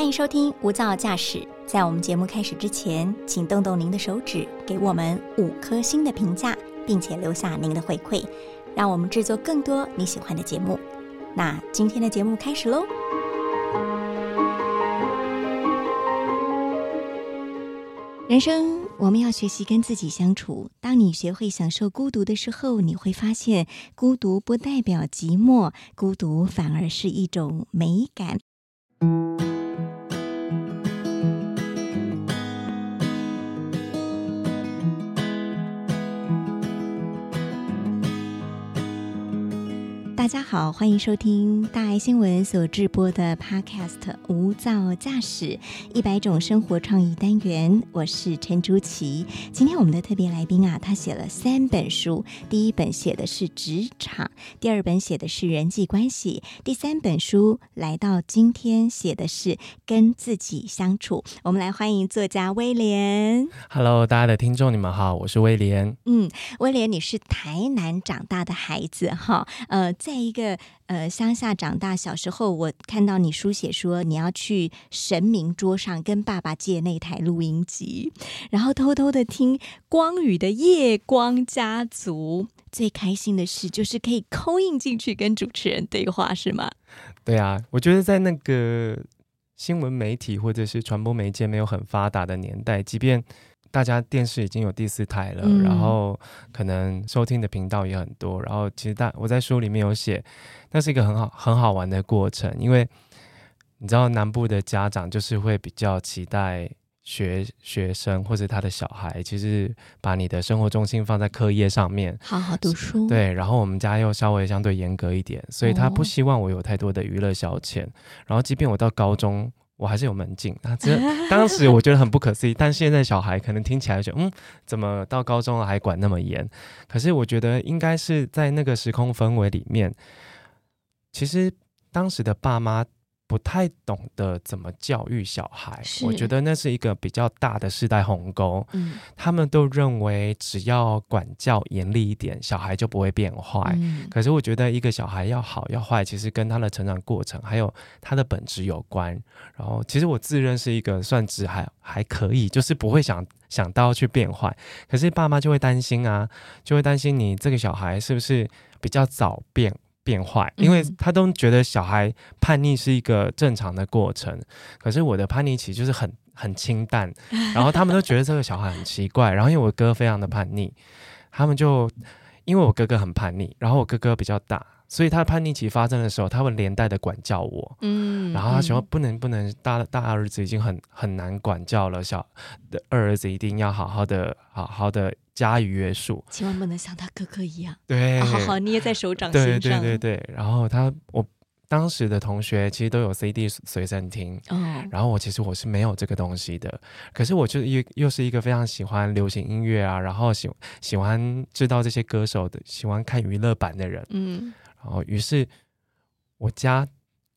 欢迎收听《无噪驾驶》。在我们节目开始之前，请动动您的手指，给我们五颗星的评价，并且留下您的回馈，让我们制作更多你喜欢的节目。那今天的节目开始喽！人生我们要学习跟自己相处。当你学会享受孤独的时候，你会发现，孤独不代表寂寞，孤独反而是一种美感。家好，欢迎收听大爱新闻所制播的 Podcast《无噪驾驶一百种生活创意单元》，我是陈竹琪。今天我们的特别来宾啊，他写了三本书，第一本写的是职场，第二本写的是人际关系，第三本书来到今天写的是跟自己相处。我们来欢迎作家威廉。Hello，大家的听众，你们好，我是威廉。嗯，威廉，你是台南长大的孩子哈，呃，在一个呃乡下长大，小时候我看到你书写说你要去神明桌上跟爸爸借那台录音机，然后偷偷的听光宇的《夜光家族》，最开心的事就是可以扣印进去跟主持人对话，是吗？对啊，我觉得在那个新闻媒体或者是传播媒介没有很发达的年代，即便大家电视已经有第四台了，嗯然后可能收听的频道也很多，然后其实大我在书里面有写，那是一个很好很好玩的过程，因为你知道南部的家长就是会比较期待。学学生或者他的小孩，其实把你的生活重心放在课业上面，好好读书，，对，然后我们家又稍微相对严格一点，所以他哦不希望我有太多的娱乐消遣。然后，即便我到高中，我还是有门禁。啊这当时我觉得很不可思议，但现在小孩可能听起来就嗯，怎么到高中了还管那么严？可是我觉得应该是在那个时空氛围里面，其实当时的爸妈。不太懂得怎么教育小孩，我觉得那是一个比较大的世代鸿沟。嗯他们都认为只要管教严厉一点，小孩就不会变坏。嗯可是我觉得一个小孩要好要坏，其实跟他的成长过程还有他的本质有关。然后，其实我自认是一个算值还还可以，就是不会想想到去变坏。可是爸妈就会担心啊，就会担心你这个小孩是不是比较早变。变坏，因为嗯他都觉得小孩叛逆是一个正常的过程，可是我的叛逆期就是很很清淡，然后他们都觉得这个小孩很奇怪，然后因为我哥非常的叛逆，他们就因为我哥哥很叛逆，然后我哥哥比较大，所以他叛逆期发生的时候，他会连带的管教我，嗯然后他说嗯不能不能大大儿子已经很很难管教了，小的二儿子一定要好好的好好的加以约束，千万不能像他哥哥一样，对，啊好好捏在手掌心上，对对对，然后他我当时的同学其实都有 CD 随身听，哦，然后我其实我是没有这个东西的，可是我就又又是一个非常喜欢流行音乐啊，然后喜喜欢知道这些歌手的，喜欢看娱乐版的人，嗯。然后于是我家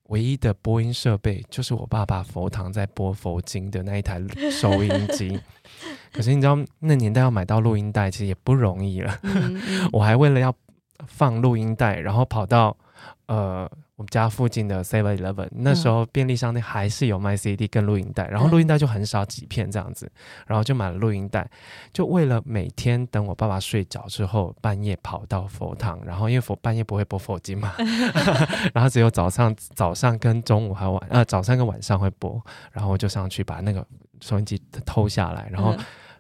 唯一的播音设备就是我爸爸佛堂在播佛经的那一台收音机，可是你知道那年代要买到录音带其实也不容易了，嗯嗯。我还为了要放录音带，然后跑到呃我们家附近的 Seven Eleven，那时候便利商店还是有卖 CD 跟录音带，然后录音带就很少几片这样子，然后就买了录音带，就为了每天等我爸爸睡着之后，半夜跑到佛堂，然后因为佛半夜不会播佛经嘛，然后只有早上早上跟中午还有晚呃早上跟晚上会播，然后我就上去把那个收音机偷下来，然后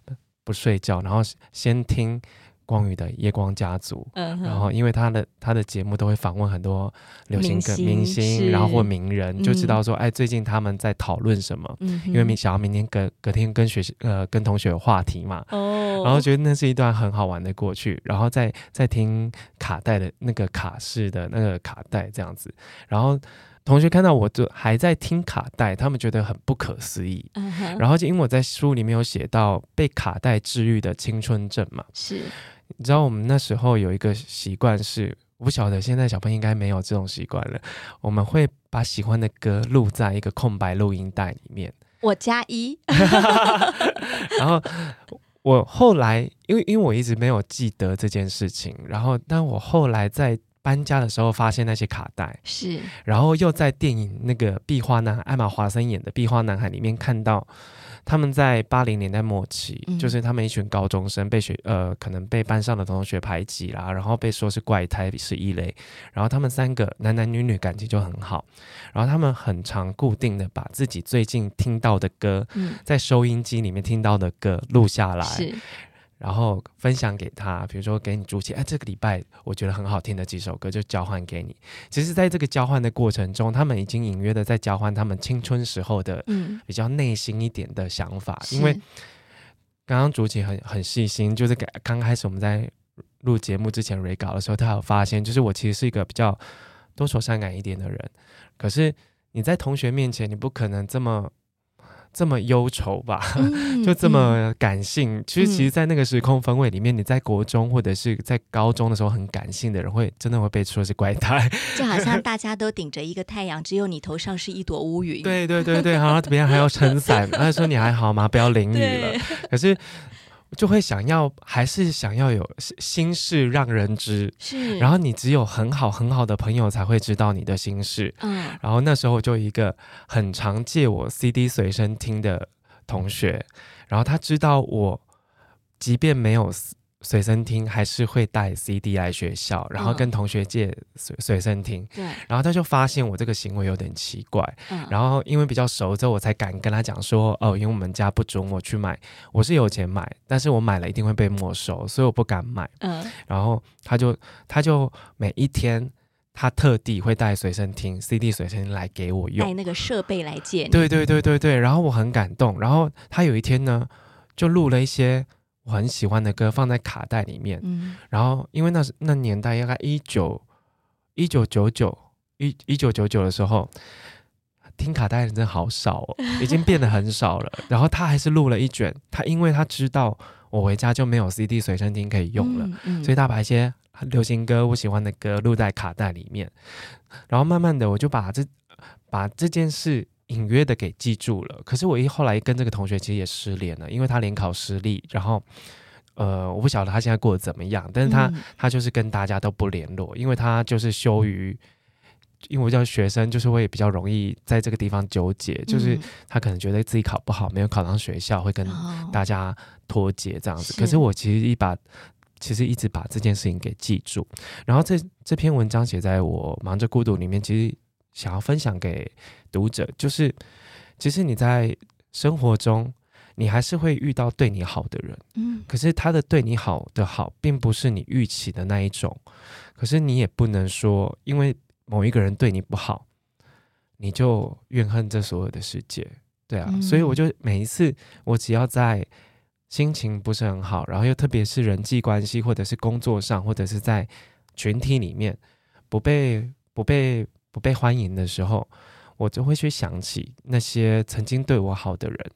嗯。不睡觉，然后先听。光宇的《夜光家族》，嗯然后因为他的他的节目都会访问很多流行歌明明星然后或名人，就知嗯道说，哎，最近他们在讨论什么。嗯，因为明想要明天隔隔天跟学习呃跟同学有话题嘛，哦，然后觉得那是一段很好玩的过去，然后再再听卡带的那个卡式的那个卡带这样子，然后同学看到我就还在听卡带，他们觉得很不可思议。然后就因为我在书里面有写到被卡带治愈的青春症嘛，是。你知道我们那时候有一个习惯是，我不晓得现在小朋友应该没有这种习惯了，我们会把喜欢的歌录在一个空白录音带里面，我加一，然后我后来因为因为我一直没有记得这件事情，然后但我后来在搬家的时候发现那些卡带，是，然后又在电影那个《壁花男孩》艾玛华森演的《壁花男孩》里面看到。他们在八零年代末期，嗯。就是他们一群高中生被学呃，可能被班上的同学排挤啦，然后被说是怪胎是异类，然后他们三个男男女女感情就很好，然后他们很常固定的把自己最近听到的歌，嗯，在收音机里面听到的歌录下来，是，然后分享给他，比如说给你朱琪，哎，这个礼拜我觉得很好听的几首歌就交换给你。其实，在这个交换的过程中，他们已经隐约的在交换他们青春时候的嗯，比较内心一点的想法，是。因为刚刚竹姐很很细心，就是给刚开始我们在录节目之前 re 稿的时候，他有发现，就是我其实是一个比较多愁善感一点的人，可是你在同学面前，你不可能这么这么忧愁吧？嗯 就这嗯么感性，其实其实，在那个时空氛围里面，你在国中或者是在高中的时候很感性的人，会真的会被说是怪胎。就好像大家都顶着一个太阳，只有你头上是一朵乌云。对对对对，好像别人还要撑伞，他说你还好吗？不要淋雨了。可是就会想要，还是想要有心事让人知，是。然后你只有很好很好的朋友才会知道你的心事。嗯，然后那时候就一个很常借我 CD 随身听的同学，然后他知道我即便没有随身听，还是会带 CD 来学校，然后嗯跟同学借随随身听。对，然后他就发现我这个行为有点奇怪，嗯，然后因为比较熟之后，我才敢跟他讲说，哦，因为我们家不准我去买，我是有钱买，但是我买了一定会被没收，所以我不敢买。嗯，然后他就他就每一天，他特地会带随身听 CD 随身听来给我用带。那个设备来借。对对对对对，然后我很感动。然后他有一天呢，就录了一些我很喜欢的歌放在卡带里面。嗯，然后因为那是那年代，大概一九一九九九一一九九九的时候，听卡带的人真的好少哦，已经变得很少了。然后他还是录了一卷，他因为他知道我回家就没有 CD 随身听可以用了，嗯，嗯所以他把一些流行歌我喜欢的歌录在卡带里面。然后慢慢的，我就把这把这件事隐约的给记住了。可是我一后来跟这个同学其实也失联了，因为他联考失利，然后呃，我不晓得他现在过得怎么样，但是他、嗯他就是跟大家都不联络，因为他就是羞于。因为我叫学生，就是会比较容易在这个地方纠结，就是嗯他可能觉得自己考不好，没有考上学校，会跟哦大家脱节这样子。是可是我其实一把，其实一直把这件事情给记住。然后这这篇文章写在我忙着孤独里面，其实想要分享给读者，就是其实你在生活中，你还是会遇到对你好的人，嗯可是他的对你好的好，并不是你预期的那一种。可是你也不能说，因为某一个人对你不好，你就怨恨这所有的世界。对啊，嗯所以我就每一次，我只要在心情不是很好，然后又特别是人际关系，或者是工作上，或者是在群体里面不被不被不被欢迎的时候，我就会去想起那些曾经对我好的人，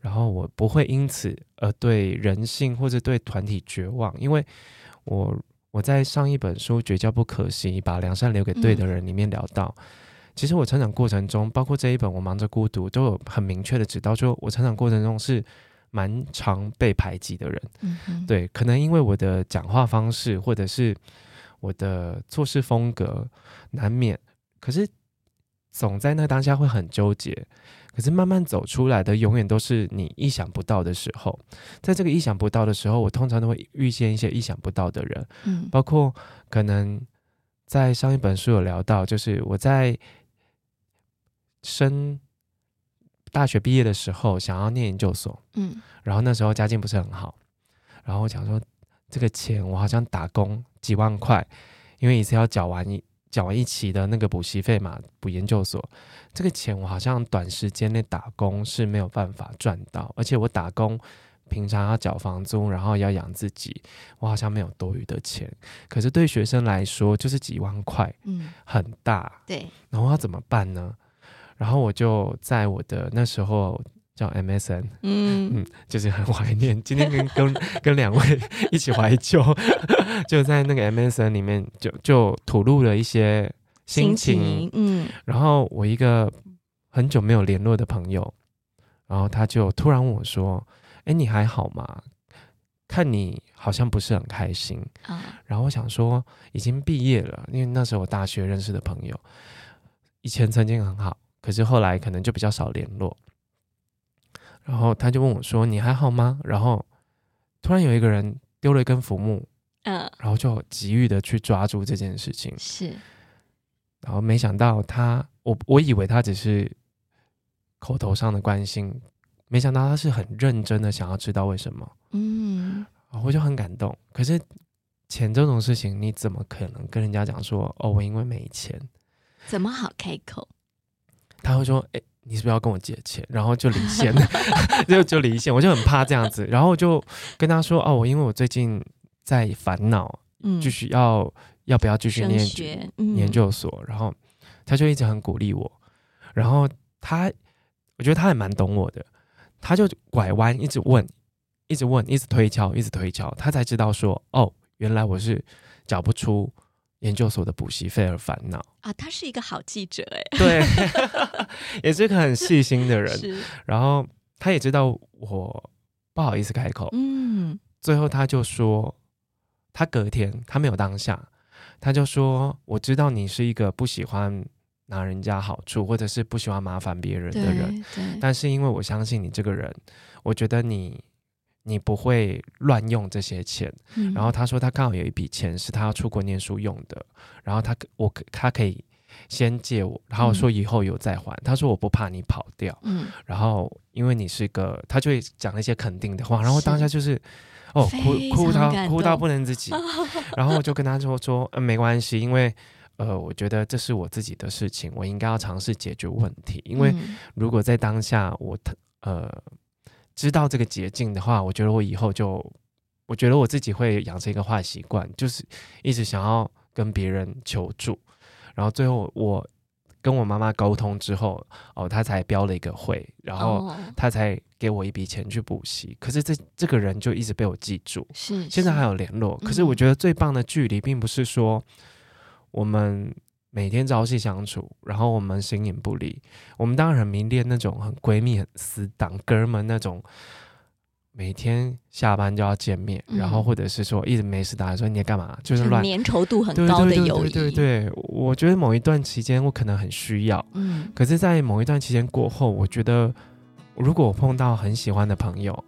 然后我不会因此而对人性或者对团体绝望，因为我我在上一本书《绝交不可惜》把良善留给对的人里面聊到，其实我成长过程中，包括这一本《我忙着孤独》，都有很明确的指到，说我成长过程中是蛮常被排挤的人。嗯，对，可能因为我的讲话方式或者是我的做事风格，难免。可是总在那当下会很纠结。可是慢慢走出来的，永远都是你意想不到的时候。在这个意想不到的时候，我通常都会遇见一些意想不到的人，嗯包括可能在上一本书有聊到，就是我在升大学毕业的时候，想要念研究所，嗯然后那时候家境不是很好，然后我想说这个钱我好像打工几万块，因为一次要缴完一缴完一期的那个补习费嘛，补研究所，这个钱我好像短时间内打工是没有办法赚到，而且我打工平常要缴房租，然后要养自己，我好像没有多余的钱。可是对学生来说，就是几万块嗯，很大，对，然后要怎么办呢？然后我就在我的那时候叫 MSN，嗯嗯，就是很怀念。今天跟跟跟两位一起怀旧，就在那个 MSN 里面就就吐露了一些心情。嗯然后我一个很久没有联络的朋友，然后他就突然问我说：“哎，你还好吗？看你好像不是很开心。啊，然后我想说，已经毕业了，因为那时候我大学认识的朋友，以前曾经很好，可是后来可能就比较少联络。然后他就问我说：“你还好吗？”然后突然有一个人丢了一根浮木，嗯，然后就急于的去抓住这件事情。是，然后没想到他，我我以为他只是口头上的关心，没想到他是很认真的想要知道为什么，嗯，啊我就很感动。可是钱这种事情，你怎么可能跟人家讲说哦，我因为没钱？怎么好开口？他会说，哎、你是不是要跟我借钱？然后就离线，就就离线，我就很怕这样子，然后就跟他说，哦，我因为我最近在烦恼，嗯，继续要要不要继续念研究所，然后他就一直很鼓励我，然后他，我觉得他也蛮懂我的，他就拐弯，一直问，一直问，一直推敲，一直推敲，他才知道说，哦，原来我是找不出研究所的补习费而烦恼，啊，他是一个好记者哎，对，也是个很细心的人，然后他也知道我不好意思开口，嗯。最后他就说，他隔天他没有当下，他就说我知道你是一个不喜欢拿人家好处，或者是不喜欢麻烦别人的人，但是因为我相信你这个人，我觉得你你不会乱用这些钱。嗯然后他说他刚好有一笔钱是他要出国念书用的，然后他可我可他可以先借我，然后说以后有再还。他说我不怕你跑掉，嗯，然后因为你是个，他就会讲一些肯定的话，然后当下就是。哦，哭哭到哭到不能自己，然后我就跟他说说，呃，没关系，因为呃，我觉得这是我自己的事情，我应该要尝试解决问题。因为嗯如果在当下我呃知道这个捷径的话，我觉得我以后就，我觉得我自己会养成一个坏习惯，就是一直想要跟别人求助，然后最后我跟我妈妈沟通之后，哦，她才标了一个会，然后哦她才给我一笔钱去补习。可是这这个人就一直被我记住，是现在还有有联络。可是我嗯觉得最棒的距离，并不是说我们每天朝夕相处，然后我们形影不离。我们当然很迷恋那种很闺蜜、很死党、哥们那种。每天下班就要见面，然后嗯或者是说一直没事打来说你在干嘛，就是乱粘稠度很对高的对对友谊，对对对，我觉得某一段期间我可能很需要，嗯可是，在某一段期间过后，我觉得如果我碰到很喜欢的朋友，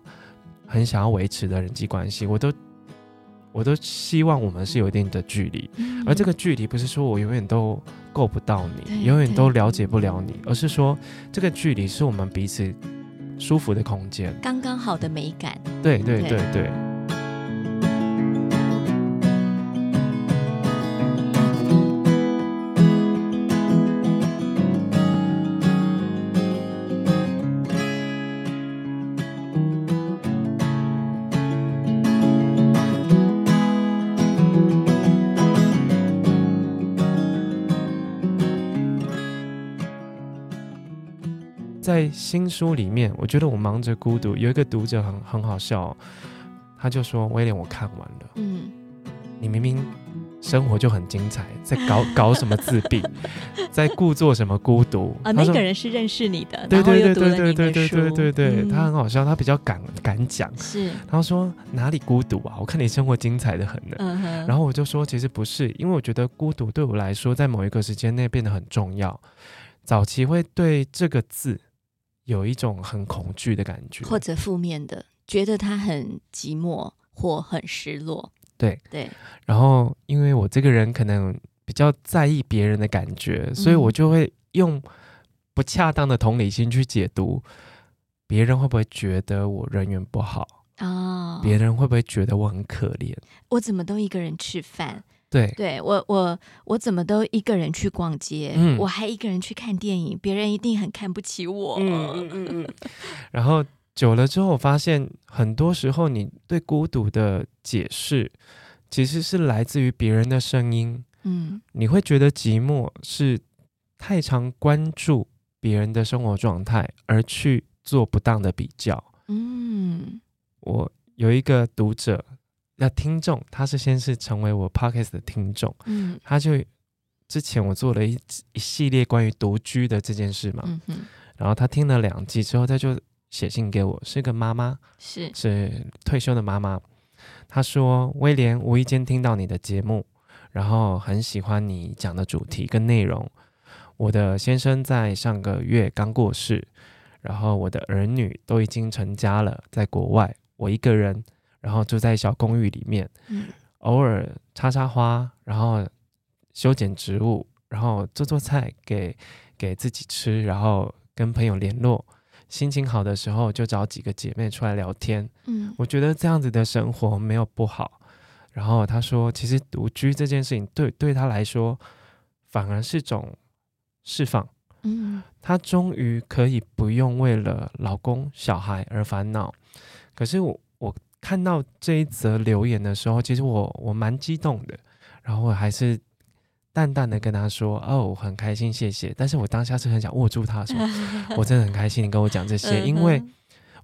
很想要维持的人际关系，我都我都希望我们是有一定的距离，嗯而这个距离不是说我永远都够不到你，永远都了解不了你，而是说这个距离是我们彼此舒服的空间。刚刚好的美感，对对对对对。在新书里面，我觉得我忙着孤独，有一个读者很很好笑哦、他就说：“威廉，我看完了，嗯，你明明生活就很精彩，在搞 搞什么自闭，在故作什么孤独。啊，那个人是认识你的，对对对对对对对对对对，嗯他很好笑，他比较敢敢讲。是，他说哪里孤独啊？我看你生活精彩的很呢。嗯，然后我就说，其实不是，因为我觉得孤独对我来说，在某一个时间内变得很重要。早期会对这个字有一种很恐惧的感觉，或者负面的，觉得他很寂寞或很失落，对。对，然后因为我这个人可能比较在意别人的感觉，所以我嗯就会用不恰当的同理心去解读别人会不会觉得我人缘不好，哦，别人会不会觉得我很可怜？我怎么都一个人吃饭？对对我，我我怎么都一个人去逛街？嗯我还一个人去看电影，别人一定很看不起我。嗯嗯嗯。然后久了之后，我发现很多时候你对孤独的解释，其实是来自于别人的声音。嗯你会觉得寂寞是太常关注别人的生活状态，而去做不当的比较。嗯我有一个读者，要听众，他是先是成为我 podcast 的听众，嗯。他就之前我做了一一系列关于独居的这件事嘛，嗯哼，然后他听了两季之后，他就写信给我，是个妈妈，是。是退休的妈妈，她说：“威廉，无意间听到你的节目，然后很喜欢你讲的主题跟内容。我的先生在上个月刚过世，然后我的儿女都已经成家了，在国外，我一个人，然后住在小公寓里面，嗯偶尔插插花，然后修剪植物，然后做做菜给给自己吃，然后跟朋友联络。心情好的时候就找几个姐妹出来聊天。嗯我觉得这样子的生活没有不好。然后他说，其实独居这件事情对对他来说反而是种释放。嗯她终于可以不用为了老公、小孩而烦恼。可是我我看到这一则留言的时候，其实我我蛮激动的，然后我还是淡淡的跟他说：“哦，我很开心，谢谢。”但是我当下是很想握住她说：“ 我真的很开心你跟我讲这些，因为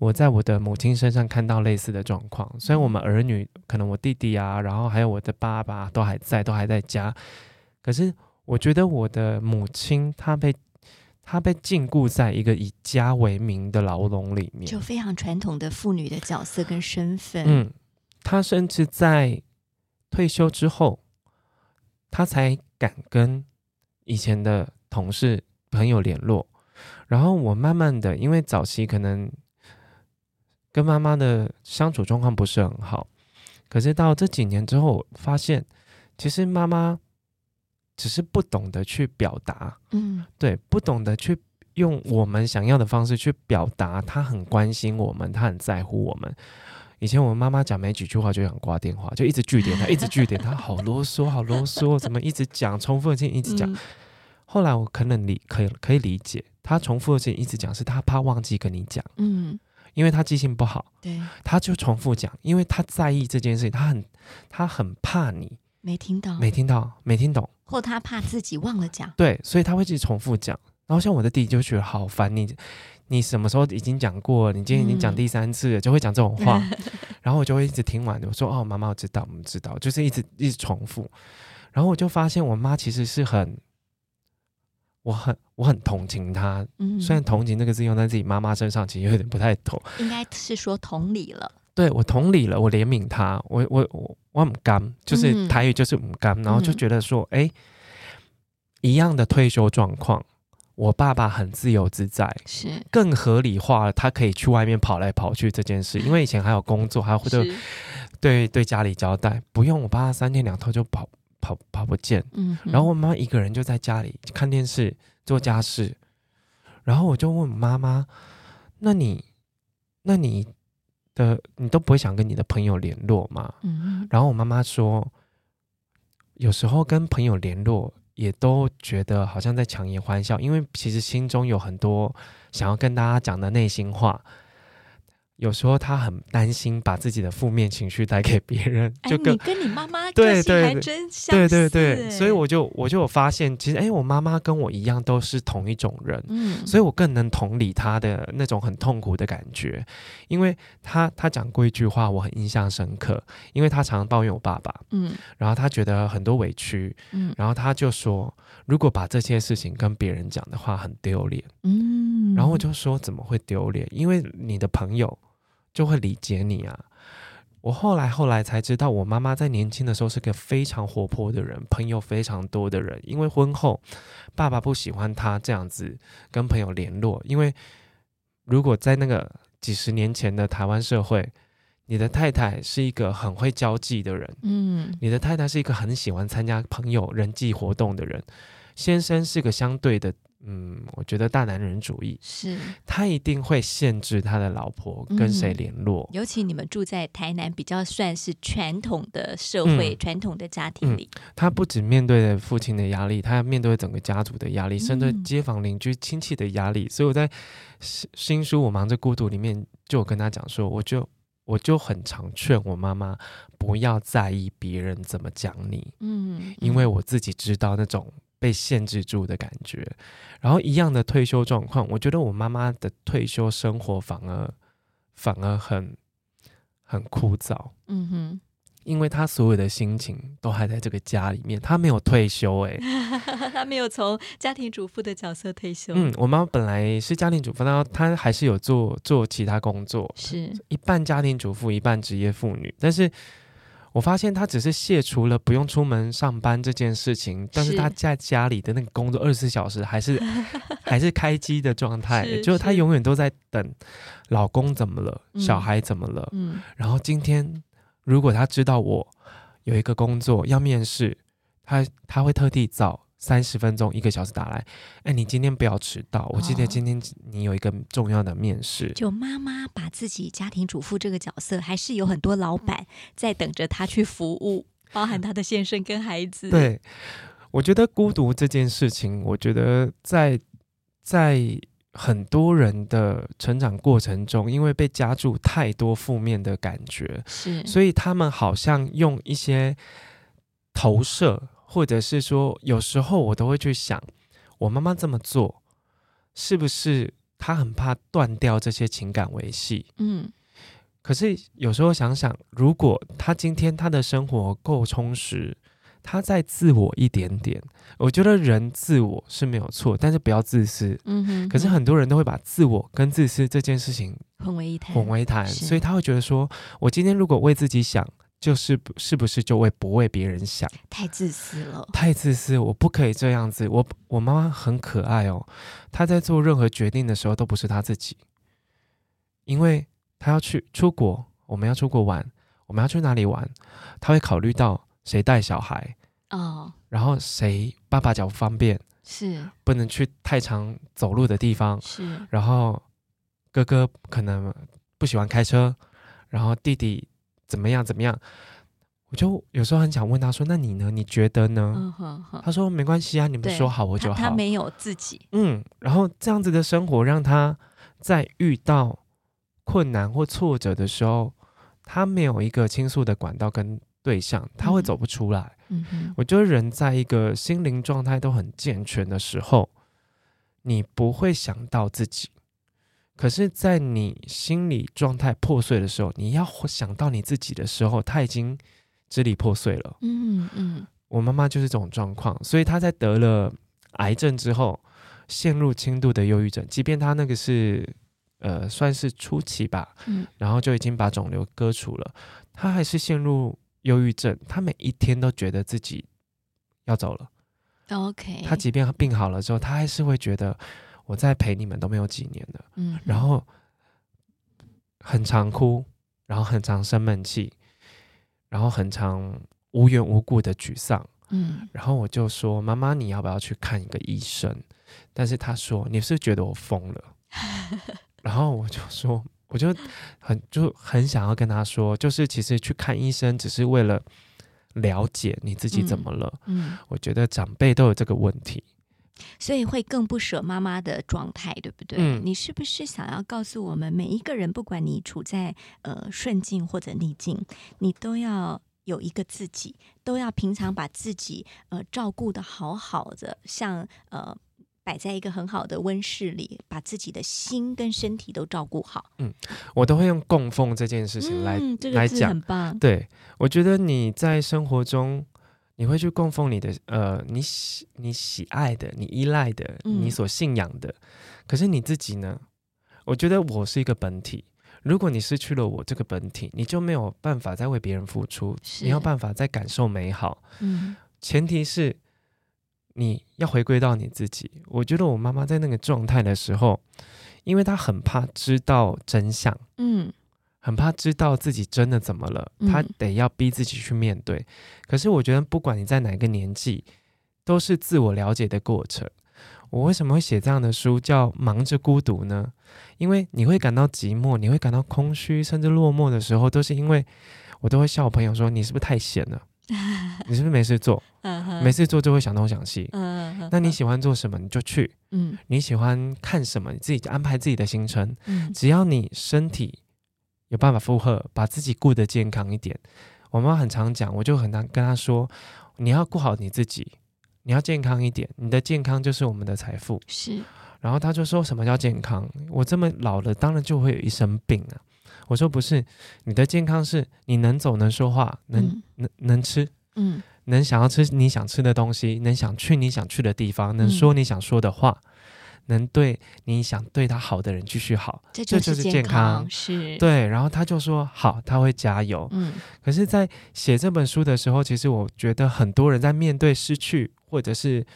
我在我的母亲身上看到类似的状况。虽然我们儿女可能我弟弟啊，然后还有我的爸爸都还在，都还在家，可是我觉得我的母亲她被她被禁锢在一个以家为名的牢笼里面。就非常传统的妇女的角色跟身份。嗯，她甚至在退休之后，她才敢跟以前的同事朋友联络。然后我慢慢的，因为早期可能跟妈妈的相处状况不是很好，可是到这几年之后，发现其实妈妈只是不懂得去表达，嗯。对，不懂得去用我们想要的方式去表达，他很关心我们，他很在乎我们。以前我们妈妈讲没几句话就想挂电话，就一直据点他，一直据点他，好啰嗦，好啰嗦，怎么一直讲重复的事情一直讲。嗯。后来我可能理可以可以理解，他重复的事情一直讲，是他怕忘记跟你讲，嗯，因为他记性不好，对，他就重复讲，因为他在意这件事情，她很他很怕你。没听到，没听到没听懂，或他怕自己忘了讲。对，所以他会一直重复讲。然后像我的弟弟就觉得好烦你，你什么时候已经讲过了？你今天已经讲嗯第三次了，就会讲这种话。然后我就会一直听完，我说哦，妈妈我知道，我们知道，就是一直一直重复。然后我就发现我妈其实是很，我很我很同情她。嗯，虽然同情这个字用在自己妈妈身上，其实有点不太妥。应该是说同理了。对我同理了，我怜悯他，我我我我很干，就是嗯。台语就是很干，然后就嗯。觉得说，哎、一样的退休状况，我爸爸很自由自在，是。更合理化了他可以去外面跑来跑去这件事，因为以前还有工作，还有对是，对对家里交代，不用我爸三天两头就跑跑跑不见，嗯，然后我妈妈一个人就在家里看电视做家事，然后我就问我妈妈，那你那你的你都不会想跟你的朋友联络嘛？嗯，然后我妈妈说，有时候跟朋友联络，也都觉得好像在强颜欢笑，因为其实心中有很多想要跟大家讲的内心话。有时候他很担心把自己的负面情绪带给别人，哎，就跟你跟你妈妈对对对真相对对对，哎。所以我就我就有发现，其实哎，我妈妈跟我一样都是同一种人，嗯，所以我更能同理她的那种很痛苦的感觉，因为她她讲过一句话，我很印象深刻，因为她常常抱怨我爸爸，嗯。然后她觉得很多委屈，嗯。然后她就说，如果把这些事情跟别人讲的话，很丢脸。嗯，然后我就说，怎么会丢脸？因为你的朋友就会理解你啊。我后来后来才知道，我妈妈在年轻的时候是个非常活泼的人，朋友非常多的人。因为婚后，爸爸不喜欢她这样子跟朋友联络，因为如果在那个几十年前的台湾社会，你的太太是一个很会交际的人，嗯你的太太是一个很喜欢参加朋友人际活动的人，先生是个相对的，嗯，我觉得大男人主义，是，他一定会限制他的老婆跟谁嗯联络。尤其你们住在台南，比较算是传统的社会、嗯传统的家庭里，他不仅面对了父亲的压力，他要面对整个家族的压力，甚至嗯街坊邻居亲戚的压力。所以我在新新书《我忙着孤独》里面就有跟他讲说，我就我就很常劝我妈妈不要在意别人怎么讲你，嗯，因为我自己知道那种被限制住的感觉。然后一样的退休状况，我觉得我妈妈的退休生活反而反而很很枯燥，嗯哼，因为她所有的心情都还在这个家里面，她没有退休哎、她没有从家庭主妇的角色退休，嗯，我妈本来是家庭主妇，然后她还是有做做其他工作，是。一半家庭主妇，一半职业妇女。但是我发现他只是卸除了不用出门上班这件事情，但是他在家里的那个工作二十四小时还是 还是开机的状态，是就是他永远都在等老公怎么了，嗯。小孩怎么了。嗯。然后今天如果他知道我有一个工作要面试，他他会特地早三十分钟一个小时打来，哎，你今天不要迟到，我记得哦今天你有一个重要的面试。就妈妈把自己家庭主妇这个角色，还是有很多老板在等着她去服务，包含她的先生跟孩子。，对，我觉得孤独这件事情，我觉得在在很多人的成长过程中，因为被加注太多负面的感觉，是，所以他们好像用一些投射，或者是说，有时候我都会去想，我妈妈这么做，是不是她很怕断掉这些情感维系？嗯可是有时候想想，如果她今天她的生活够充实，她再自我一点点，我觉得人自我是没有错，但是不要自私。嗯哼，可是很多人都会把自我跟自私这件事情混为一谈，混为一谈，所以他会觉得说，我今天如果为自己想，就是不是不是就为不为别人想？太自私了。太自私，我不可以这样子。我我妈妈很可爱哦，她在做任何决定的时候都不是她自己，因为她要去出国，我们要出国玩，我们要去哪里玩，她会考虑到谁带小孩，哦，然后谁爸爸脚不方便，是不能去太长走路的地方，是，然后哥哥可能不喜欢开车，然后弟弟怎么样怎么样，我就有时候很想问他说：“那你呢？你觉得呢？”嗯哼哼，他说：“没关系啊，你们说好我就好。他他没有自己，”嗯，然后这样子的生活让他在遇到困难或挫折的时候，他没有一个倾诉的管道跟对象，他会嗯走不出来。嗯哼，我觉得人在一个心灵状态都很健全的时候，你不会想到自己。可是，在你心理状态破碎的时候，你要想到你自己的时候，他已经支离破碎了。嗯嗯我妈妈就是这种状况，所以她在得了癌症之后，陷入轻度的忧郁症，即便她那个是呃算是初期吧，嗯然后就已经把肿瘤割除了，她还是陷入忧郁症，她每一天都觉得自己要走了。，OK，她即便病好了之后，她还是会觉得我在陪你们都没有几年了，嗯，然后很常哭，然后很常生闷气，然后很常无缘无故的沮丧。嗯然后我就说：“妈妈，你要不要去看一个医生？”但是他说：“你是觉得我疯了？” 然后我就说：“我就很就很想要跟他说，就是其实去看医生只是为了了解你自己怎么了。嗯，我觉得长辈都有这个问题。所以会更不舍妈妈的状态，对不对？嗯你是不是想要告诉我们，每一个人，不管你处在呃顺境或者逆境，你都要有一个自己，都要平常把自己呃照顾的好好的，像呃摆在一个很好的温室里，把自己的心跟身体都照顾好。嗯我都会用供奉这件事情来、嗯，这个来讲很棒。对，我觉得你在生活中，你会去供奉你的呃，你喜你喜爱的、你依赖的、嗯你所信仰的。可是你自己呢？我觉得我是一个本体。如果你失去了我这个本体，你就没有办法再为别人付出，是你有办法再感受美好。嗯前提是你要回归到你自己。我觉得我妈妈在那个状态的时候，因为她很怕知道真相，嗯很怕知道自己真的怎么了，嗯他得要逼自己去面对。可是我觉得，不管你在哪个年纪，都是自我了解的过程。我为什么会写这样的书，叫《忙着孤独》呢？因为你会感到寂寞，你会感到空虚，甚至落寞的时候，都是因为我都会笑我朋友说：“你是不是太闲了？你是不是没事做？没事做就会想东想西。那你喜欢做什么，你就去；嗯你喜欢看什么，你自己安排自己的行程。嗯只要你身体有办法负荷，把自己顾得健康一点。我妈很常讲，我就很难跟她说，你要顾好你自己，你要健康一点，你的健康就是我们的财富。是然后她就说什么叫健康？我这么老了，当然就会有一身病啊。我说不是，你的健康是你能走能说话，能、嗯能能吃，嗯能想要吃你想吃的东西，能想去你想去的地方，能嗯说你想说的话，能对你想对他好的人继续好。这这就是健康是，，对，然后他就说好，他会加油。嗯可是，在写这本书的时候，其实我觉得很多人在面对失去或者是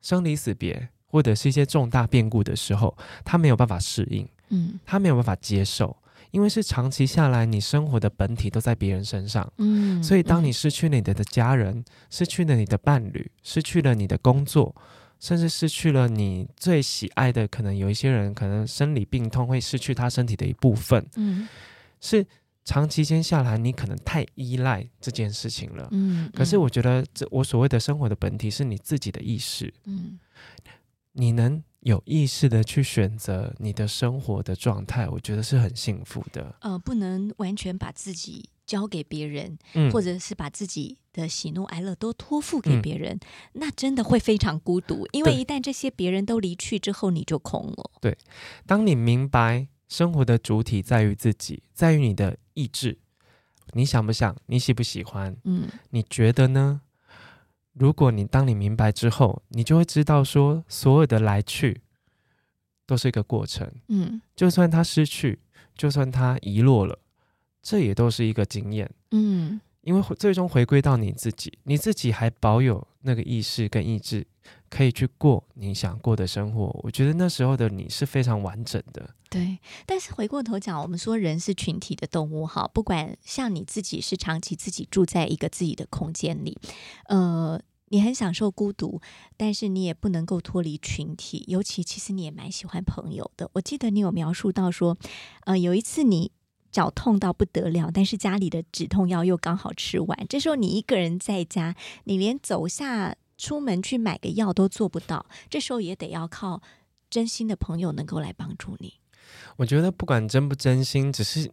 生离死别，或者是一些重大变故的时候，他没有办法适应，嗯他没有办法接受，因为是长期下来，你生活的本体都在别人身上。嗯，所以，当嗯你失去了你的家人，失去了你的伴侣，失去了你的工作，甚至失去了你最喜爱的，可能有一些人可能生理病痛会失去他身体的一部分，嗯。是长期间下来，你可能太依赖这件事情了。嗯，可是嗯。我觉得，这我所谓的生活的本体是你自己的意识，嗯。你能有意识的去选择你的生活的状态，我觉得是很幸福的。呃，不能完全把自己交给别人，嗯，或者是把自己的喜怒哀乐都托付给嗯别人，那真的会非常孤独。因为一旦这些别人都离去之后，你就空了。对当你明白生活的主体在于自己，在于你的意志，你想不想，你喜不喜欢，嗯你觉得呢？如果你当你明白之后，你就会知道说，所有的来去都是一个过程。嗯就算他失去，就算他遗落了，这也都是一个经验。嗯因为回最终回归到你自己，你自己还保有那个意识跟意志，可以去过你想过的生活。我觉得那时候的你是非常完整的。对。但是回过头讲，我们说人是群体的动物，哈，不管像你自己是长期自己住在一个自己的空间里，呃。你很享受孤独，但是你也不能够脱离群体。尤其其实你也蛮喜欢朋友的。我记得你有描述到说，呃，有一次你脚痛到不得了，但是家里的止痛药又刚好吃完，这时候你一个人在家，你连走下出门去买个药都做不到，这时候也得要靠真心的朋友能够来帮助你。我觉得不管真不真心，只是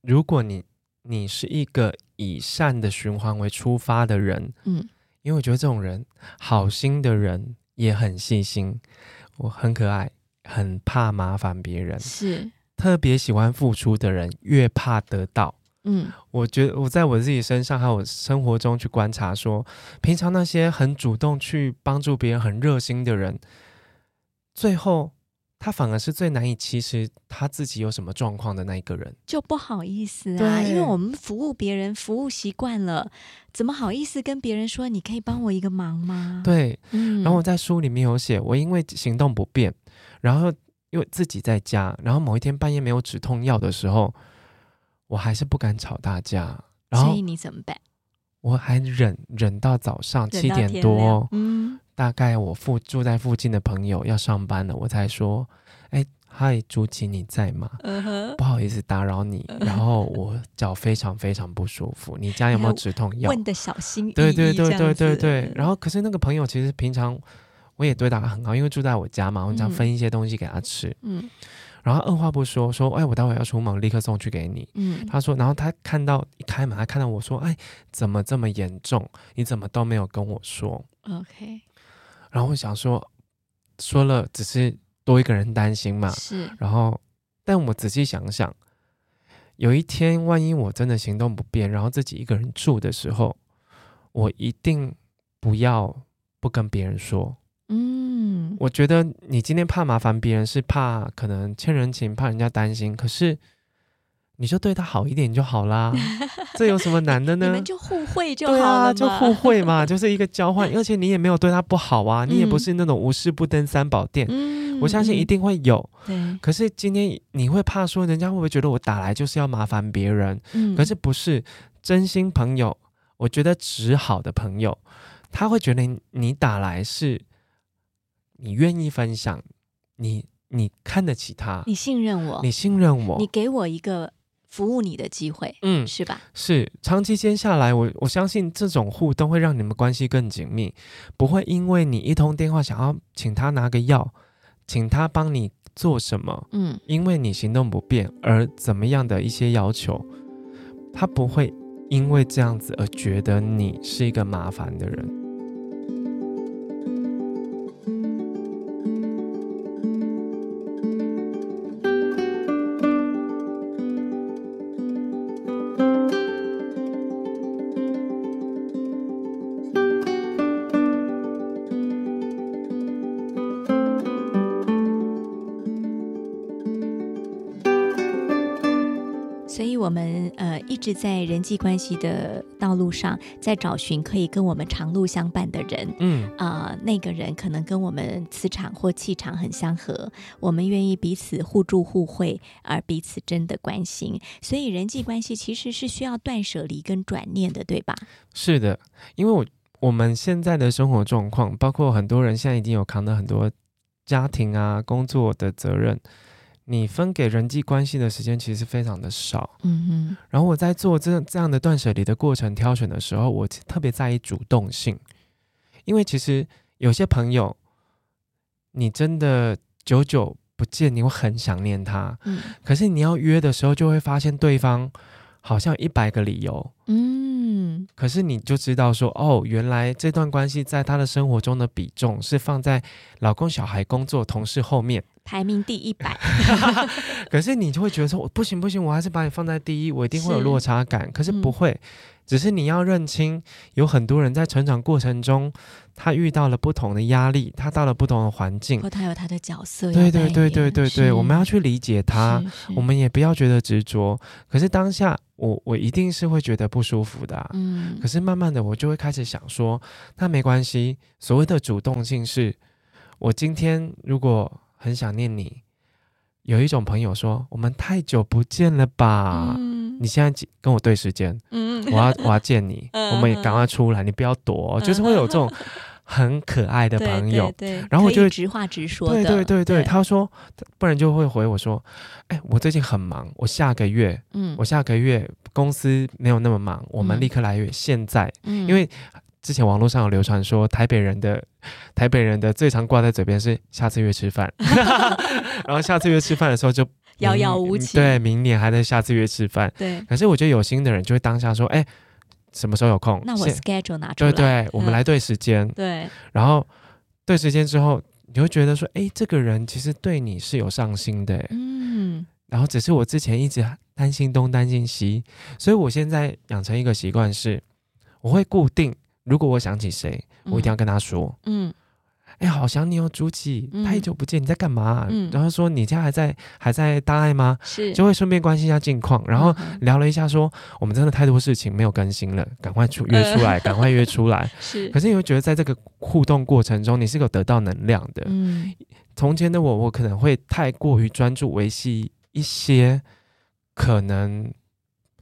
如果你你是一个以善的循环为出发的人，嗯。因为我觉得这种人，好心的人也很细心，我很可爱，很怕麻烦别人，是，特别喜欢付出的人越怕得到。嗯我觉得我在我自己身上还有生活中去观察说，平常那些很主动去帮助别人、很热心的人，最后他反而是最难以其实他自己有什么状况的那一个人。就不好意思啊，因为我们服务别人服务习惯了，怎么好意思跟别人说你可以帮我一个忙吗？，对，嗯然后我在书里面有写，我因为行动不便，然后因为自己在家，然后某一天半夜没有止痛药的时候，我还是不敢吵大家，然后所以你怎么办？我还忍忍到早上七点多，嗯，大概我附住在附近的朋友要上班了，我才说，哎，嗨，朱琪你在吗？不好意思打扰你，然后我脚非常非常不舒服，你家有没有止痛药？问的小心翼翼，对对对对对对。然后可是那个朋友其实平常我也对他很好，因为住在我家嘛，我想嗯分一些东西给他吃。嗯然后二话不说说，哎，我待会要出门，立刻送去给你。嗯，他说，然后他看到一开门，他看到我说，哎，怎么这么严重？你怎么都没有跟我说？OK，然后我想说，说了只是多一个人担心嘛。是，然后，但我仔细想想，有一天万一我真的行动不便，然后自己一个人住的时候，我一定不要不跟别人说。嗯，我觉得你今天怕麻烦别人，是怕可能欠人情，怕人家担心。可是你就对他好一点就好啦，这有什么难的呢？你们就互惠就好对了，啊，就互惠嘛，就是一个交换。而且你也没有对他不好啊，你也不嗯是那种无事不登三宝殿。嗯，我相信一嗯定会有。对，可是今天你会怕说，人家会不会觉得我打来就是要麻烦别人？嗯，可是不是真心朋友，我觉得只好的朋友，他会觉得你你打来是你愿意分享，你你看得起他，你信任我，你信任我你，给我一个服务你的机会，嗯，是吧？是长期间下来，我我相信这种互动会让你们关系更紧密，不会因为你一通电话想要请他拿个药，请他帮你做什么，嗯因为你行动不便而怎么样的一些要求，他不会因为这样子而觉得你是一个麻烦的人。所以，我们呃一直在人际关系的道路上，在找寻可以跟我们长路相伴的人。嗯，啊、那个人可能跟我们磁场或气场很相合，我们愿意彼此互助互惠，而彼此真的关心。所以，人际关系其实是需要断舍离跟转念的，对吧？是的，因为我我们现在的生活状况，包括很多人现在已经有扛了很多家庭啊、工作的责任，你分给人际关系的时间其实非常的少。嗯哼。然后我在做这这样的断舍离的过程挑选的时候，我特别在意主动性，因为其实有些朋友，你真的久久不见，你会很想念他，嗯。可是你要约的时候，就会发现对方好像一百个理由，嗯可是你就知道说，哦，原来这段关系在他的生活中的比重是放在老公、小孩、工作、同事后面。排名第一百。可是你就会觉得说，我不行不行，我还是把你放在第一，我一定会有落差感。可是嗯不会，只是你要认清，有很多人在成长过程中，他遇到了不同的压力，他到了不同的环境。或他有他的角色对对对对对对，我们要去理解他，我们也不要觉得执着。可是当下，我我一定是会觉得不舒服的、啊。嗯可是慢慢的，我就会开始想说，那没关系。所谓的主动性是，我今天如果很想念你，有一种朋友说，我们太久不见了吧？嗯你现在跟我对时间，嗯我要我要见你，嗯我们也赶快出来，你不要躲哦、就是会有这种很可爱的朋友。对对然后我就会直话直说的，对对对对，他说，不然就会回我说，哎，我最近很忙，我下个月嗯。我下个月公司没有那么忙，我们嗯立刻来约。现在，嗯。因为之前网络上有流传说，台北人的台北人的最常挂在嘴边是下次约吃饭，然后下次约吃饭的时候就遥遥无期。对，明年还在下次约吃饭。对，可是我觉得有心的人就会当下说，哎，什么时候有空？那我 schedule 拿出来，对对，我们嗯来对时间，对，然后对时间之后，你会觉得说，哎，这个人其实对你是有上心的，哎嗯。然后只是我之前一直担心东担心西，所以我现在养成一个习惯是，我会固定，如果我想起谁，我一定要跟他说，嗯哎、好想你哦，朱琪，嗯。太久不见，你在干嘛、嗯。然后说你家还在还在大爱吗？是，就会顺便关心一下近况，然后聊了一下说，我们真的太多事情没有更新了，赶快出约出来，赶快约出来。是。可是你会觉得在这个互动过程中，你是有得到能量的。嗯。从前的我，我可能会太过于专注维系一些可能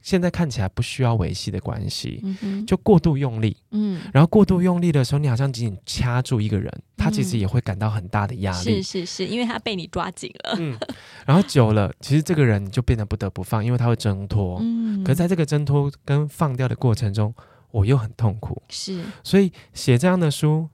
现在看起来不需要维系的关系，就过度用力。嗯然后过度用力的时候，你好像紧紧掐住一个人，他其实嗯也会感到很大的压是力。是是是，因为他被你抓紧了，嗯，然后久了，其实这个人就变得不得不放，因为他会挣脱。嗯，可是在这个挣脱跟放掉的过程中，我又很痛苦。是所以写这样的书，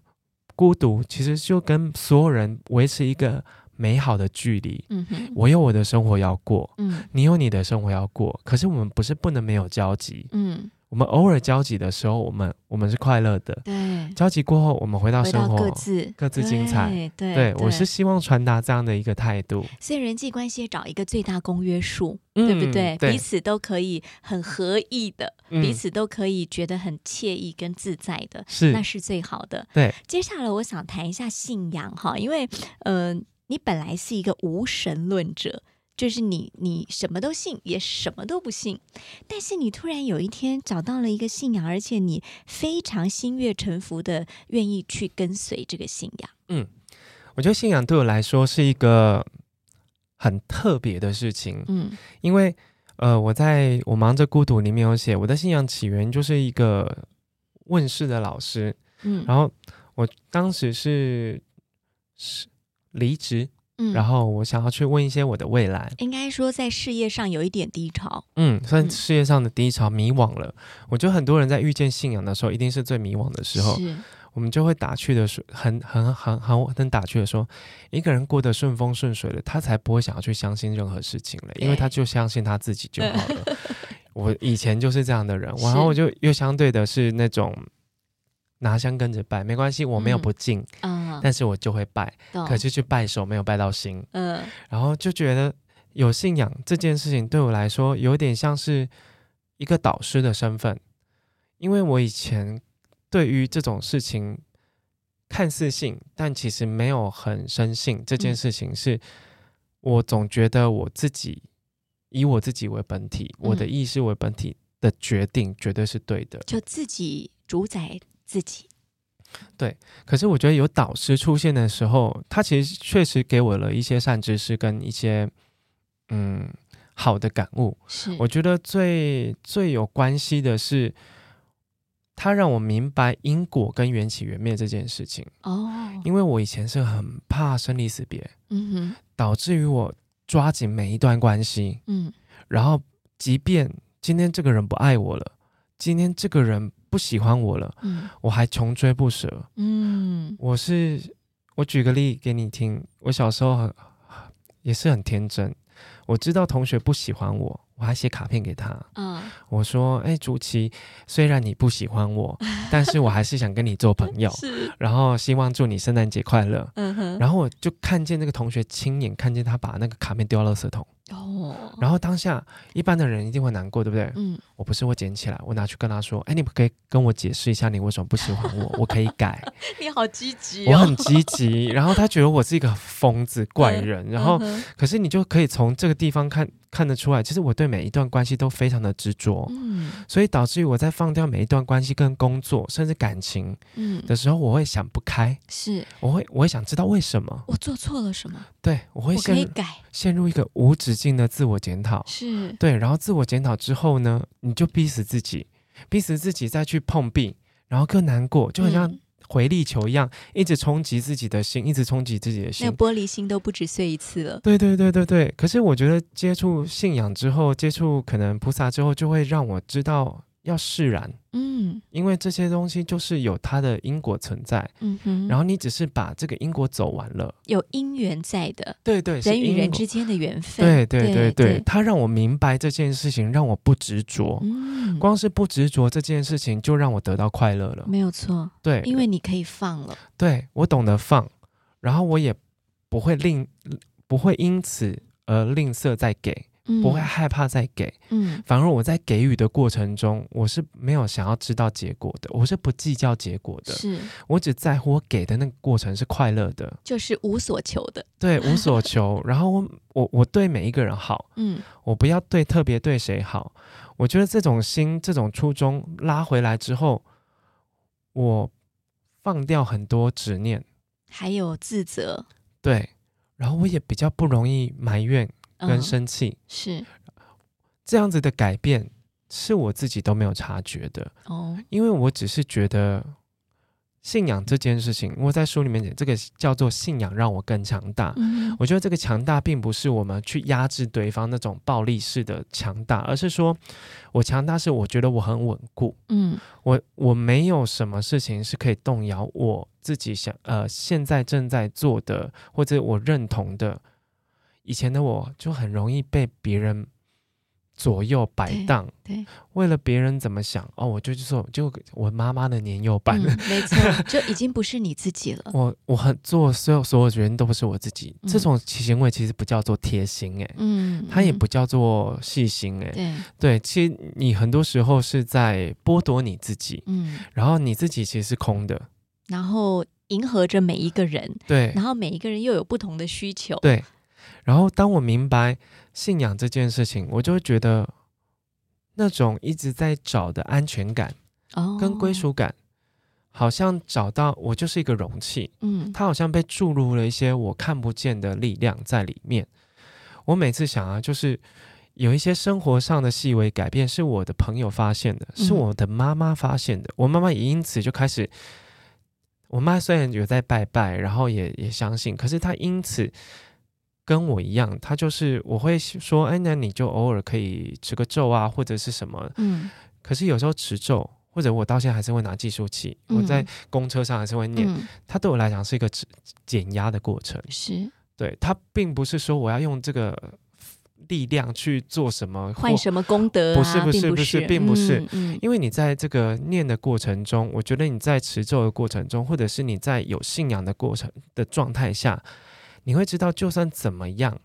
孤独其实就跟所有人维持一个美好的距离。嗯哼。我有我的生活要过，嗯。你有你的生活要过。可是我们不是不能没有交集，嗯。我们偶尔交集的时候，我们我们是快乐的。对，交集过后，我们回到生活，各自。各自精彩。对对对我是希望传达这样的一个态度，所以人际关系找一个最大公约数，嗯对不对？对。彼此都可以很合意的，嗯。彼此都可以觉得很惬意跟自在的，是。那是最好的。对，接下来我想谈一下信仰哈，因为呃，你本来是一个无神论者。就是你，你什么都信，也什么都不信，但是你突然有一天找到了一个信仰，而且你非常心悦诚服的愿意去跟随这个信仰。嗯我觉得信仰对我来说是一个很特别的事情，嗯因为呃，我在我忙着孤独里面有写，我的信仰起源就是一个问世的老师，嗯，然后我当时是是离职，嗯。然后我想要去问一些我的未来，应该说在事业上有一点低潮。嗯，算嗯。事业上的低潮，迷惘了。我觉得很多人在遇见信仰的时候，一定是最迷惘的时候，是，我们就会打趣的说，很很很很很打趣的说，一个人过得顺风顺水了，他才不会想要去相信任何事情了，因为他就相信他自己就好了。我以前就是这样的人，然后我就又相对的是那种拿香跟着拜，没关系，我没有嗯。不敬，嗯，但是我就会拜，可是去拜手没有拜到心，嗯。然后就觉得有信仰这件事情对我来说有点像是一个导师的身份，因为我以前对于这种事情看似信，但其实没有很深信这件嗯。事情，是我总觉得我自己以我自己为本体，我的嗯。意识为本体的决定绝对是对的。就自己主宰自己。可是我觉得有导师出现的时候，他其实确实给我了一些善知识跟一些嗯好的感悟。是，我觉得最最有关系的是，他让我明白因果跟缘起缘灭这件事情。哦，因为我以前是很怕生离死别，嗯哼，导致于我抓紧每一段关系，嗯然后即便今天这个人不爱我了，今天这个人不喜欢我了，嗯。我还穷追不舍。嗯。我是我举个例给你听，我小时候很也是很天真，我知道同学不喜欢我，我还写卡片给他，嗯，我说：“哎，朱琪，虽然你不喜欢我，但是我还是想跟你做朋友，是，然后希望祝你圣诞节快乐。”嗯哼，然后我就看见那个同学亲眼看见他把那个卡片丢到垃圾桶，哦，然后当下一般的人一定会难过，对不对？嗯，我不是会捡起来，我拿去跟他说：“哎，你可以跟我解释一下你为什么不喜欢我，我可以改。你好积极哦，我很积极。”然后他觉得我是一个疯子怪人，然后嗯可是你就可以从这个地方看看得出来，其实我对每一段关系都非常的执着，嗯。所以导致于我在放掉每一段关系跟工作甚至感情嗯，的时候，我会想不开，是。我会我会想知道为什么，我做错了什么，对我会我可陷入以改，陷入一个无止境的自我检讨。是，对，然后自我检讨之后呢，你就逼死自己，逼死自己再去碰壁，然后更难过，就好像嗯回力球一样，一直冲击自己的心，一直冲击自己的心那个。玻璃心都不止碎一次了，对对对对对。可是我觉得接触信仰之后，接触可能菩萨之后，就会让我知道要释然，嗯。因为这些东西就是有它的因果存在，嗯哼，然后你只是把这个因果走完了。有因缘在的，对对，是人与人之间的缘分，对对对对对，他让我明白这件事情，让我不执着。嗯，光是不执着这件事情，就让我得到快乐了。没有错，对，因为你可以放了，对我懂得放，然后我也不会吝，不会因此而吝啬再给，嗯不会害怕再给。嗯。反而我在给予的过程中，我是没有想要知道结果的，我是不计较结果的，是，我只在乎我给的那个过程是快乐的，就是无所求的，对，无所求。然后我我我对每一个人好，嗯。我不要对特别对谁好。我觉得这种心、这种初衷拉回来之后，我放掉很多执念，还有自责。对，然后我也比较不容易埋怨跟嗯生气。是这样子的改变是我自己都没有察觉的，哦，因为我只是觉得信仰这件事情，我在书里面讲，这个叫做信仰让我更强大。嗯我觉得这个强大并不是我们去压制对方那种暴力式的强大，而是说我强大是我觉得我很稳固，嗯我我没有什么事情是可以动摇我自己想呃现在正在做的或者我认同的。以前的我就很容易被别人左右摆荡，对，为了别人怎么想哦，我就去说就我妈妈的年幼版。嗯没错，就已经不是你自己了，我我很做所有所有决定都不是我自己，嗯。这种行为其实不叫做贴心哎、嗯，嗯。它也不叫做细心哎、对，对，其实你很多时候是在剥夺你自己，嗯，然后你自己其实是空的，然后迎合着每一个人，对。然后每一个人又有不同的需求，对。然后当我明白信仰这件事情，我就会觉得那种一直在找的安全感哦，跟归，属感，好像找到我就是一个容器，嗯它好像被注入了一些我看不见的力量在里面。我每次想啊，就是有一些生活上的细微改变，是我的朋友发现的，嗯是我的妈妈发现的。我妈妈也因此就开始，我妈虽然有在拜拜，然后也也相信，可是她因此跟我一样，他就是我会说，哎，那你就偶尔可以持个咒啊，或者是什么。嗯可是有时候持咒，或者我到现在还是会拿计数器，我在嗯公车上还是会念。嗯，它对我来讲是一个减压的过程。是对，它并不是说我要用这个力量去做什么，或换什么功德啊？不是不是不是并不是嗯嗯因为你在这个念的过程中，我觉得你在持咒的过程中，或者是你在有信仰的过程的状态下，你会知道，就算怎么样，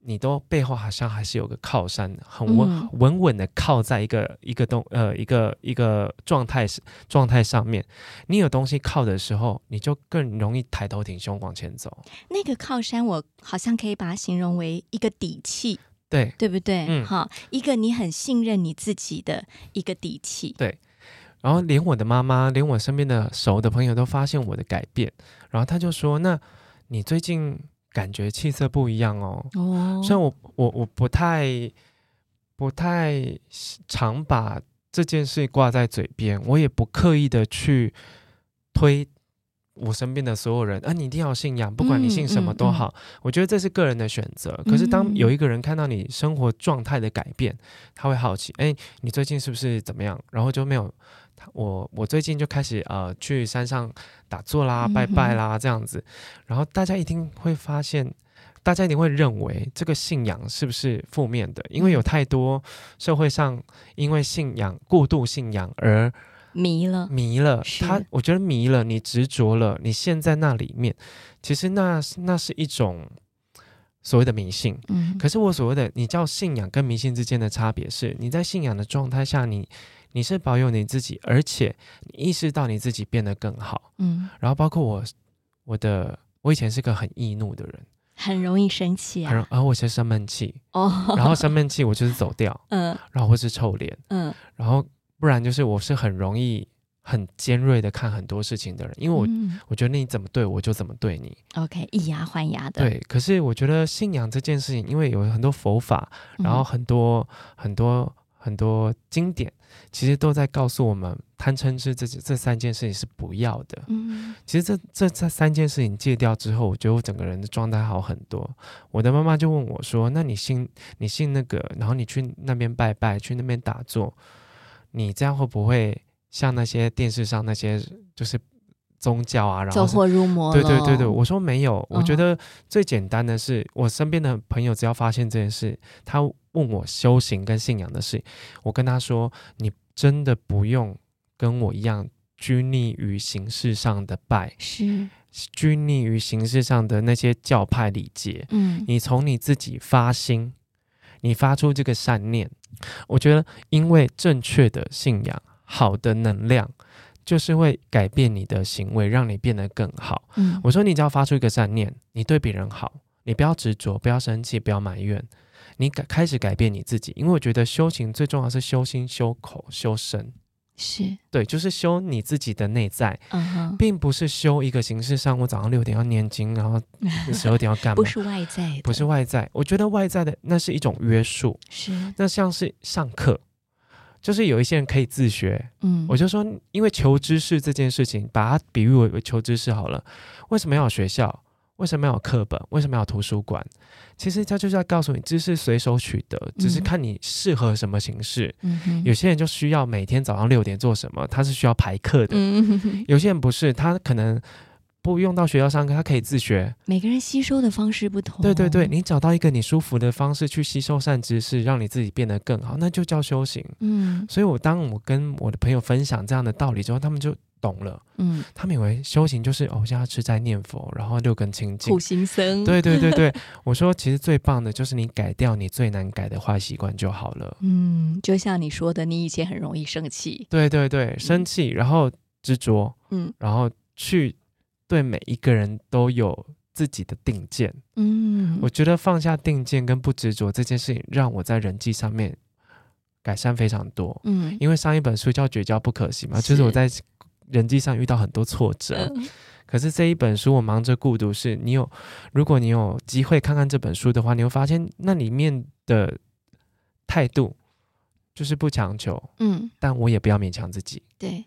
你都背后好像还是有个靠山，很稳、嗯稳稳的靠在一个一个东呃一个一个状态状态上面。你有东西靠的时候，你就更容易抬头挺胸往前走。那个靠山，我好像可以把它形容为一个底气，对，对不对？嗯好，一个你很信任你自己的一个底气。对然后连我的妈妈，连我身边的熟的朋友都发现我的改变，然后他就说：“那你最近感觉气色不一样哦。”哦虽然我我我不太不太常把这件事挂在嘴边，我也不刻意的去推我身边的所有人啊，你一定要信仰，不管你信什么都好。我觉得这是个人的选择。可是当嗯有一个人看到你生活状态的改变，他会好奇，哎，你最近是不是怎么样？然后就没有。他我我最近就开始呃去山上打坐啦、拜拜啦这样子，然后大家一定会发现，大家一定会认为这个信仰是不是负面的？因为有太多社会上因为信仰过度信仰而迷了，迷了他，我觉得迷了，你执着了，你陷在那里面，其实那那是一种所谓的迷信。嗯，可是我所谓的你叫信仰跟迷信之间的差别是，你在信仰的状态下，你你是保有你自己，而且你意识到你自己变得更好。嗯，然后包括我，我的我以前是个很易怒的人，很容易生气啊。很容而我是生闷气，哦，然后生闷气我就是走掉，嗯。然后或是臭脸，嗯，然后不然就是我是很容易很尖锐的看很多事情的人，因为我、嗯。我觉得你怎么对我就怎么对你。OK 以牙还牙的，对，可是我觉得信仰这件事情，因为有很多佛法，嗯，然后很多、很多很多经典，其实都在告诉我们，贪嗔痴这这三件事情是不要的。嗯其实这这这三件事情戒掉之后，我觉得我整个人的状态好很多。我的妈妈就问我说：“那你信你信那个，然后你去那边拜拜，去那边打坐，你这样会不会像那些电视上那些就是宗教啊？然后走火入魔对了，对对对，我说没有，我觉嗯得最简单的是，我身边的朋友只要发现这件事，他问我修行跟信仰的事，我跟他说，你真的不用跟我一样拘泥于形式上的拜，是，拘泥于形式上的那些教派礼节，嗯你从你自己发心，你发出这个善念，我觉得因为正确的信仰，好的能量。就是会改变你的行为，让你变得更好。嗯，我说你只要发出一个善念，你对别人好，你不要执着，不要生气，不要埋怨，你改开始改变你自己。因为我觉得修行最重要是修心、修口、修身，是，对，就是修你自己的内在，并不是修一个形式上，我早上六点要念经，然后十二点要干嘛不？是外在的，不是外在，我觉得外在的那是一种约束，是，那像是上课。就是有一些人可以自学，嗯，我就说，因为求知识这件事情，把它比喻为为求知识好了。为什么要有学校？为什么要有课本？为什么要有图书馆？其实它就是要告诉你，知识随手取得，只是嗯看你适合什么形式。有些人就需要每天早上六点做什么，他是需要排课的；有些人不是，他可能不用到学校上课，他可以自学。每个人吸收的方式不同，对对对，你找到一个你舒服的方式去吸收善知识，让你自己变得更好，那就叫修行。嗯所以我当我跟我的朋友分享这样的道理之后，他们就懂了。嗯，他们以为修行就是哦，现在吃斋念佛，然后六根清净苦。行僧，对对对对，我说其实最棒的就是你改掉你最难改的坏习惯就好了。嗯，就像你说的，你以前很容易生气，对对对，生气，然后执着，嗯然后去对每一个人都有自己的定见。嗯，我觉得放下定见跟不执着这件事情，让我在人际上面改善非常多。嗯，因为上一本书叫《绝交不可惜》嘛，就是我在人际上遇到很多挫折。嗯可是这一本书《我忙着孤独》是，你有，如果你有机会看看这本书的话，你会发现那里面的态度就是不强求，嗯，但我也不要勉强自己。对。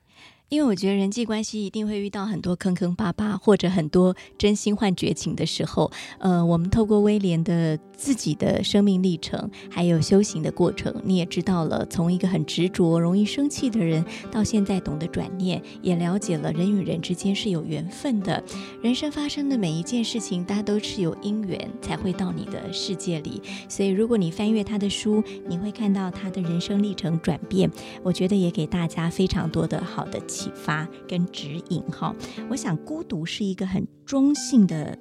因为我觉得人际关系一定会遇到很多坑坑巴巴，或者很多真心换绝情的时候。呃，我们透过威廉的自己的生命历程，还有修行的过程，你也知道了，从一个很执着、容易生气的人，到现在懂得转念，也了解了人与人之间是有缘分的。人生发生的每一件事情，大家都是有因缘才会到你的世界里。所以，如果你翻阅他的书，你会看到他的人生历程转变。我觉得也给大家非常多的好的启发跟指引哈。我想孤独是一个很中性的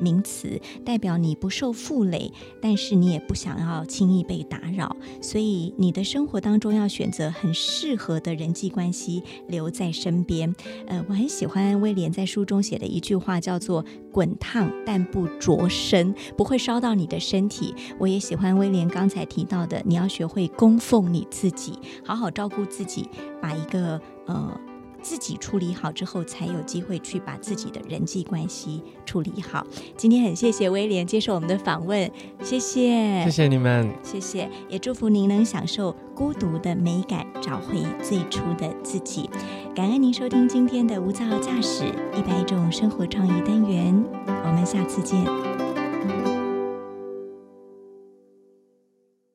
名词，代表你不受负累，但是你也不想要轻易被打扰，所以你的生活当中要选择很适合的人际关系留在身边。呃，我很喜欢威廉在书中写的一句话，叫做“滚烫但不灼身”，不会烧到你的身体。我也喜欢威廉刚才提到的，你要学会供奉你自己，好好照顾自己，把一个呃。自己处理好之后，才有机会去把自己的人际关系处理好。今天很谢谢威廉接受我们的访问，谢谢，谢谢你们，谢谢，也祝福您能享受孤独的美感，找回最初的自己。感恩您收听今天的无噪驾驶一百种生活创意单元，我们下次见。